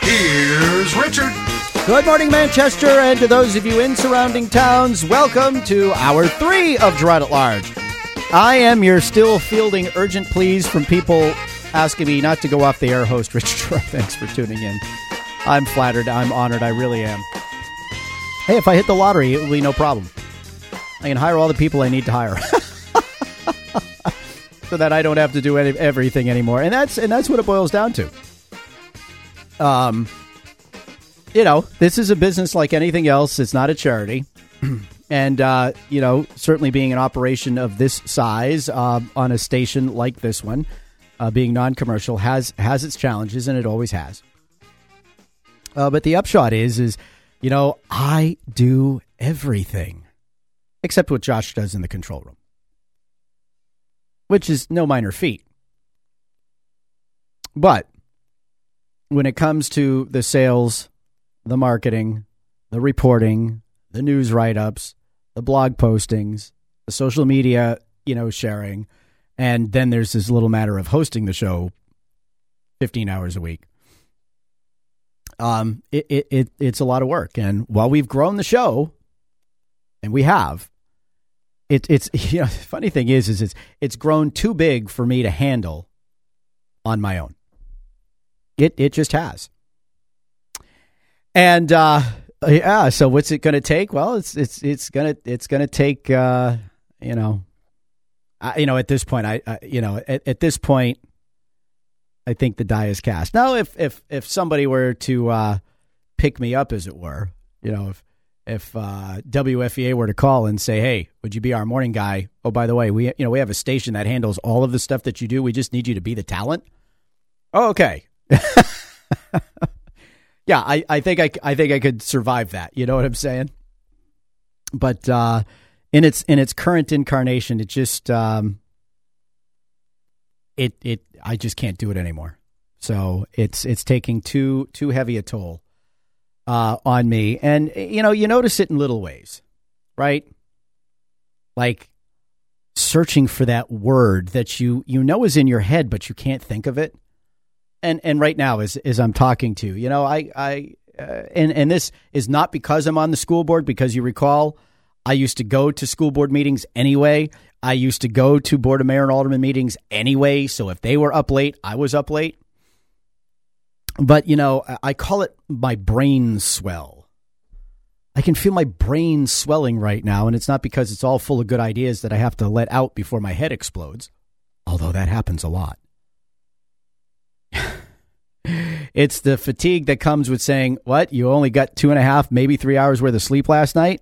Here's Richard. Good morning, Manchester, and to those of you in surrounding towns, welcome to hour three of Girard at Large. I am your still fielding urgent pleas from people asking me not to go off the air host, Richard. Thanks for tuning in. I'm flattered. I'm honored. I really am. Hey, if I hit the lottery, it will be no problem. I can hire all the people I need to hire. so that I don't have to do any, everything anymore. And that's and that's what it boils down to. Um you know, this is a business like anything else. It's not a charity. and, uh, you know, certainly being an operation of this size uh, on a station like this one, uh, being non commercial, has, has its challenges, and it always has. Uh, but the upshot is, is, you know, I do everything except what Josh does in the control room, which is no minor feat. But when it comes to the sales the marketing, the reporting, the news write ups, the blog postings, the social media, you know, sharing. And then there's this little matter of hosting the show 15 hours a week. Um, it, it, it, it's a lot of work. And while we've grown the show, and we have, it, it's, you know, funny thing is, is it's, it's grown too big for me to handle on my own. It, it just has. And uh, yeah, so what's it going to take? Well, it's it's it's gonna it's gonna take uh, you know, I, you know at this point I, I you know at, at, this point I think the die is cast. Now, if if if somebody were to uh, pick me up, as it were, you know, if if uh, WFEA were to call and say, "Hey, would you be our morning guy?" Oh, by the way, we you know we have a station that handles all of the stuff that you do. We just need you to be the talent. Oh, okay. yeah, I, I think I, I think I could survive that. You know what I'm saying? But uh, in its in its current incarnation, it just um, it it I just can't do it anymore. So it's it's taking too too heavy a toll uh, on me, and you know you notice it in little ways, right? Like searching for that word that you you know is in your head, but you can't think of it and and right now as as I'm talking to you know I I uh, and and this is not because I'm on the school board because you recall I used to go to school board meetings anyway. I used to go to board of mayor and alderman meetings anyway. So if they were up late, I was up late. But you know, I call it my brain swell. I can feel my brain swelling right now, and it's not because it's all full of good ideas that I have to let out before my head explodes, although that happens a lot. It's the fatigue that comes with saying, What? You only got two and a half, maybe three hours worth of sleep last night?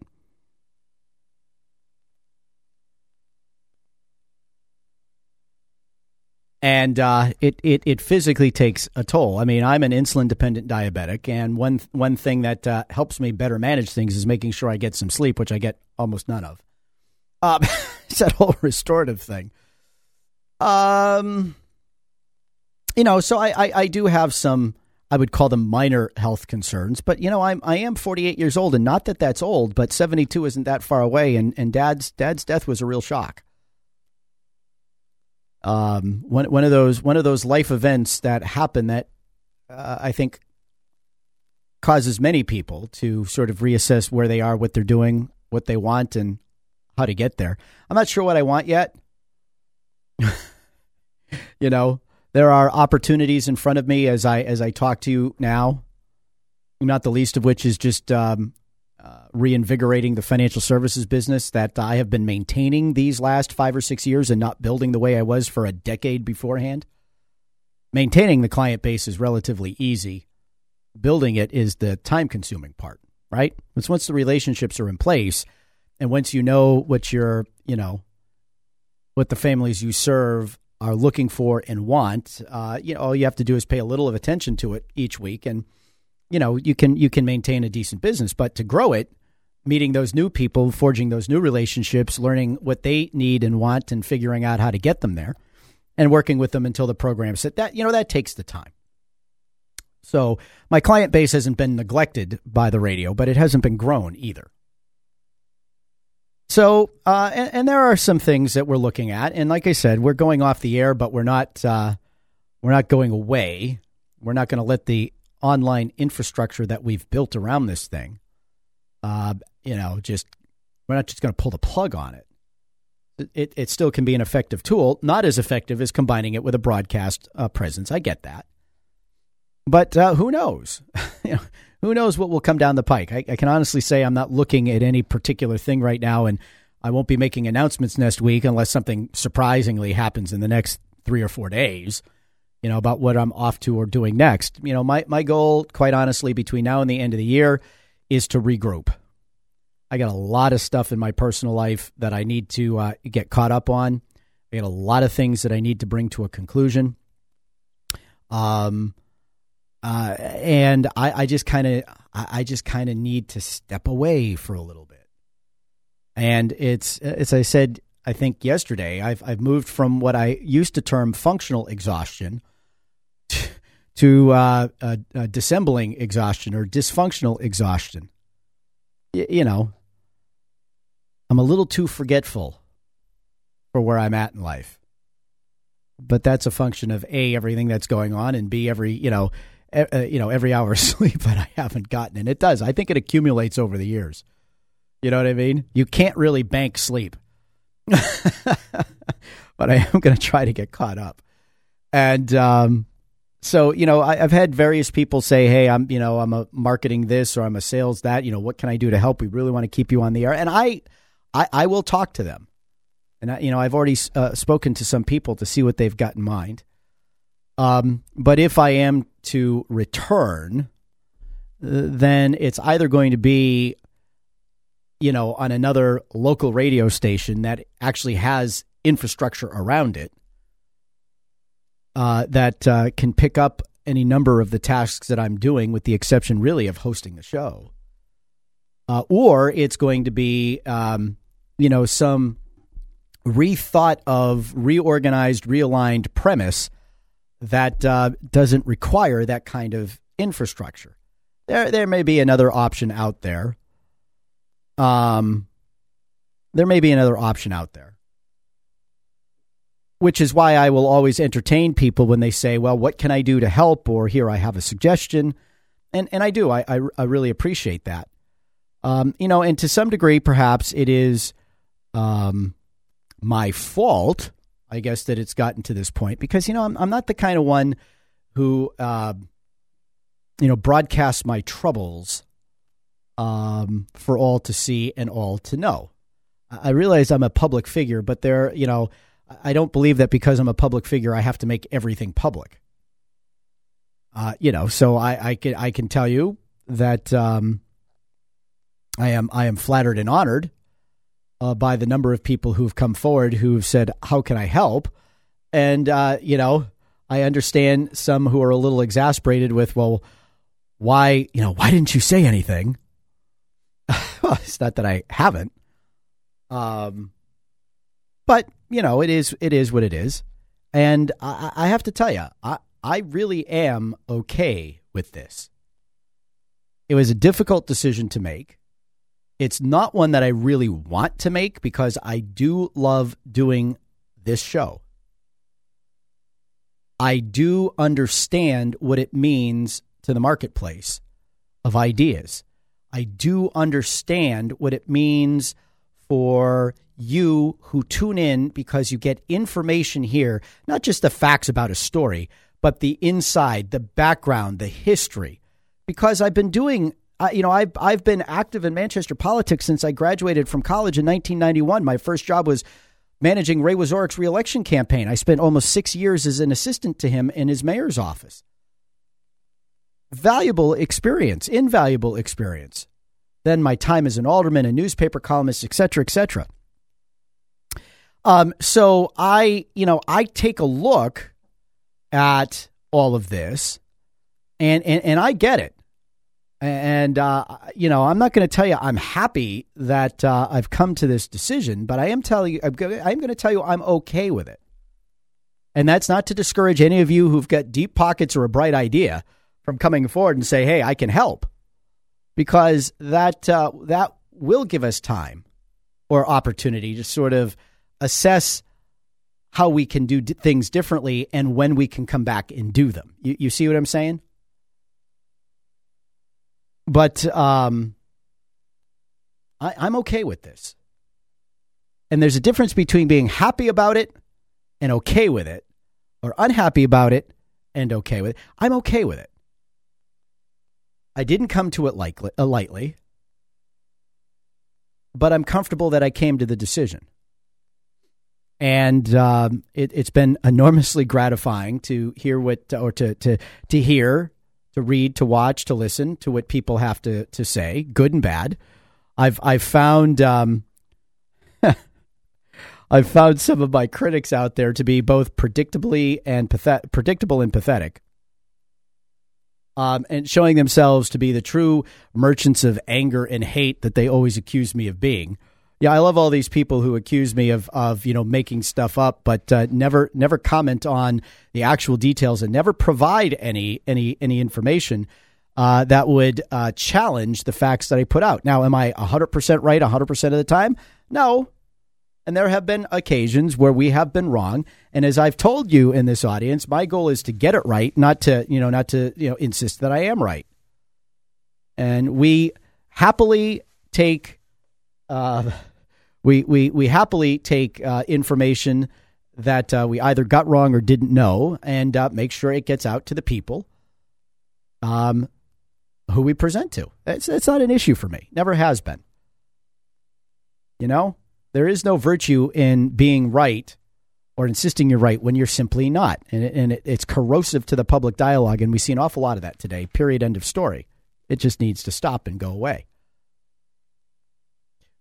and uh, it, it it physically takes a toll. I mean, I'm an insulin dependent diabetic, and one one thing that uh, helps me better manage things is making sure I get some sleep, which I get almost none of. Uh, it's that whole restorative thing. Um, you know, so I, I, I do have some I would call them minor health concerns. But you know, I'm I am 48 years old, and not that that's old, but 72 isn't that far away. And and dad's dad's death was a real shock. Um, one one of those one of those life events that happen that uh, I think causes many people to sort of reassess where they are, what they're doing, what they want, and how to get there. I'm not sure what I want yet. you know, there are opportunities in front of me as I as I talk to you now. Not the least of which is just um, uh, reinvigorating the financial services business that I have been maintaining these last five or six years and not building the way I was for a decade beforehand. Maintaining the client base is relatively easy. Building it is the time consuming part, right? It's once the relationships are in place and once you know what your, you know, what the families you serve are looking for and want, uh, you know, all you have to do is pay a little of attention to it each week, and you know, you can you can maintain a decent business. But to grow it, meeting those new people, forging those new relationships, learning what they need and want, and figuring out how to get them there, and working with them until the program set that you know that takes the time. So my client base hasn't been neglected by the radio, but it hasn't been grown either. So, uh, and, and, there are some things that we're looking at, and like I said, we're going off the air, but we're not uh, we're not going away. We're not going to let the online infrastructure that we've built around this thing, uh, you know, just we're not just going to pull the plug on it. it. It still can be an effective tool, not as effective as combining it with a broadcast uh, presence. I get that, but uh, who knows? you know, who knows what will come down the pike? I, I can honestly say I'm not looking at any particular thing right now, and I won't be making announcements next week unless something surprisingly happens in the next three or four days you know, about what I'm off to or doing next. You know, my, my goal, quite honestly, between now and the end of the year is to regroup. I got a lot of stuff in my personal life that I need to uh, get caught up on. I got a lot of things that I need to bring to a conclusion. Um, uh, and I, I just kind of, I just kind of need to step away for a little bit. And it's, as I said, I think yesterday, I've, I've moved from what I used to term functional exhaustion to uh, uh, uh, dissembling exhaustion or dysfunctional exhaustion. Y- you know, I'm a little too forgetful for where I'm at in life. But that's a function of A, everything that's going on, and B, every, you know, uh, you know, every hour of sleep that I haven't gotten. And it does. I think it accumulates over the years. You know what I mean? You can't really bank sleep. but I am going to try to get caught up. And um, so you know I, have had various people say hey i'm you know i'm a marketing this or i'm a sales that you know what can i do to help we really want to keep you on the air and i i, I will talk to them and I, you know i've already uh, spoken to some people to see what they've got in mind um, but if i am to return uh, then it's either going to be you know on another local radio station that actually has infrastructure around it uh, that uh, can pick up any number of the tasks that I'm doing, with the exception really of hosting the show. Uh, or it's going to be, um, you know, some rethought of, reorganized, realigned premise that uh, doesn't require that kind of infrastructure. There, there may be another option out there. Um, there may be another option out there which is why I will always entertain people when they say, "Well, what can I do to help?" or "Here, I have a suggestion," and and I do. I I, I really appreciate that. Um, you know, and to some degree, perhaps it is um, my fault. I guess that it's gotten to this point because you know I'm I'm not the kind of one who uh, you know broadcasts my troubles um, for all to see and all to know. I realize I'm a public figure, but there, you know, I don't believe that because I'm a public figure, I have to make everything public. Uh, you know, so I, I can I can tell you that um, I am I am flattered and honored uh, by the number of people who've come forward who've said, "How can I help?" And uh, you know, I understand some who are a little exasperated with, "Well, why you know why didn't you say anything?" well, it's not that I haven't. Um, but you know, it is it is what it is, and I, I have to tell you, I I really am okay with this. It was a difficult decision to make. It's not one that I really want to make because I do love doing this show. I do understand what it means to the marketplace of ideas. I do understand what it means for you who tune in because you get information here, not just the facts about a story, but the inside, the background, the history. Because I've been doing, uh, you know, I've, I've been active in Manchester politics since I graduated from college in 1991. My first job was managing Ray Wieczorek's reelection campaign. I spent almost six years as an assistant to him in his mayor's office. Valuable experience, invaluable experience. Then my time as an alderman, a newspaper columnist, et cetera, et cetera. Um, so I, you know, I take a look at all of this, and and, and I get it. And uh, you know, I'm not going to tell you I'm happy that uh, I've come to this decision, but I am telling you, I'm going to tell you I'm okay with it. And that's not to discourage any of you who've got deep pockets or a bright idea from coming forward and say, "Hey, I can help," because that uh, that will give us time or opportunity to sort of assess how we can do d- things differently and when we can come back and do them. You, you see what I'm saying? But um, I, I'm okay with this. And there's a difference between being happy about it and okay with it, or unhappy about it and okay with it. I'm okay with it. I didn't come to it lightly, uh, lightly but I'm comfortable that I came to the decision. And um, it, has been enormously gratifying to hear what, or to, to, to hear, to read, to watch, to listen to what people have to, to say, good and bad. I've, I've found, um, I've found some of my critics out there to be both predictably and pathet- predictable and pathetic um, and showing themselves to be the true merchants of anger and hate that they always accuse me of being. Yeah, I love all these people who accuse me of of you know making stuff up, but uh, never never comment on the actual details and never provide any any any information uh, that would uh, challenge the facts that I put out. Now, am I hundred percent right hundred percent of the time? No, and there have been occasions where we have been wrong. And as I've told you in this audience, my goal is to get it right, not to, you know, not to, you know, insist that I am right. And we happily take, uh, we, we, we happily take uh, information that uh, we either got wrong or didn't know and uh, make sure it gets out to the people um, who we present to. It's, it's not an issue for me. Never has been. You know? There is no virtue in being right or insisting you're right when you're simply not. And, it, and it, it's corrosive to the public dialogue. And we see an awful lot of that today, period, end of story. It just needs to stop and go away.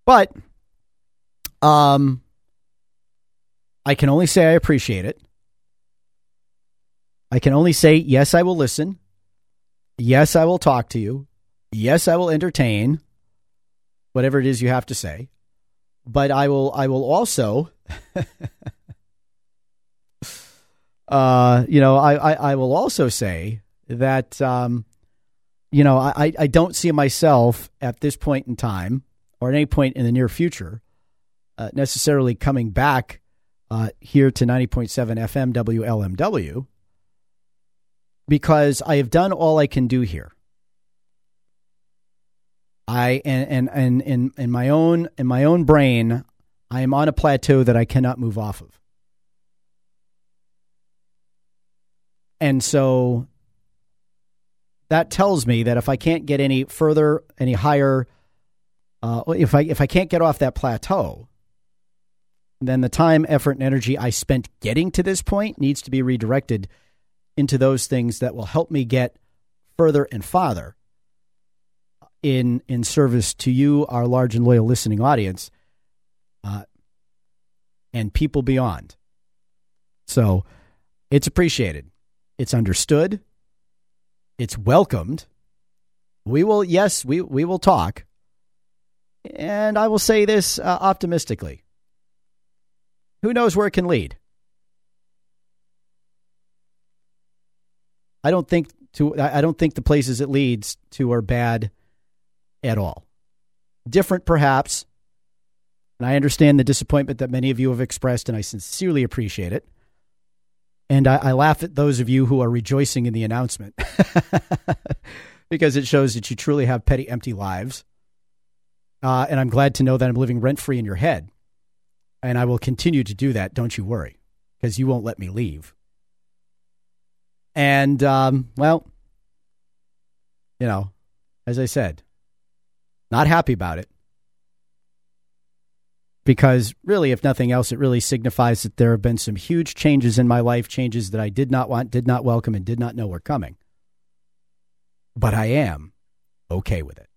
But um, I can only say I appreciate it. I can only say, yes, I will listen. Yes, I will talk to you. Yes, I will entertain whatever it is you have to say but I will I will also uh, you know I, I, I will also say that um, you know I, I don't see myself at this point in time or at any point in the near future uh, necessarily coming back uh, here to 90.7 FM WLMW because I have done all I can do here. I and and and in my own in my own brain, I am on a plateau that I cannot move off of. And so that tells me that if I can't get any further, any higher, uh, if I if I can't get off that plateau, then the time, effort, and energy I spent getting to this point needs to be redirected into those things that will help me get further and farther in in service to you, our large and loyal listening audience, uh, and people beyond. So it's appreciated. It's understood. It's welcomed. We will, yes, we, we will talk. And I will say this uh, optimistically. Who knows where it can lead? I don't think to I don't think the places it leads to are bad at all. Different, perhaps. And I understand the disappointment that many of you have expressed, and I sincerely appreciate it. And I, I laugh at those of you who are rejoicing in the announcement because it shows that you truly have petty, empty lives. Uh, and I'm glad to know that I'm living rent free in your head. And I will continue to do that, don't you worry, because you won't let me leave. And, um, well, you know, as I said, not happy about it. Because really, if nothing else, it really signifies that there have been some huge changes in my life, changes that I did not want, did not welcome, and did not know were coming. But I am okay with it.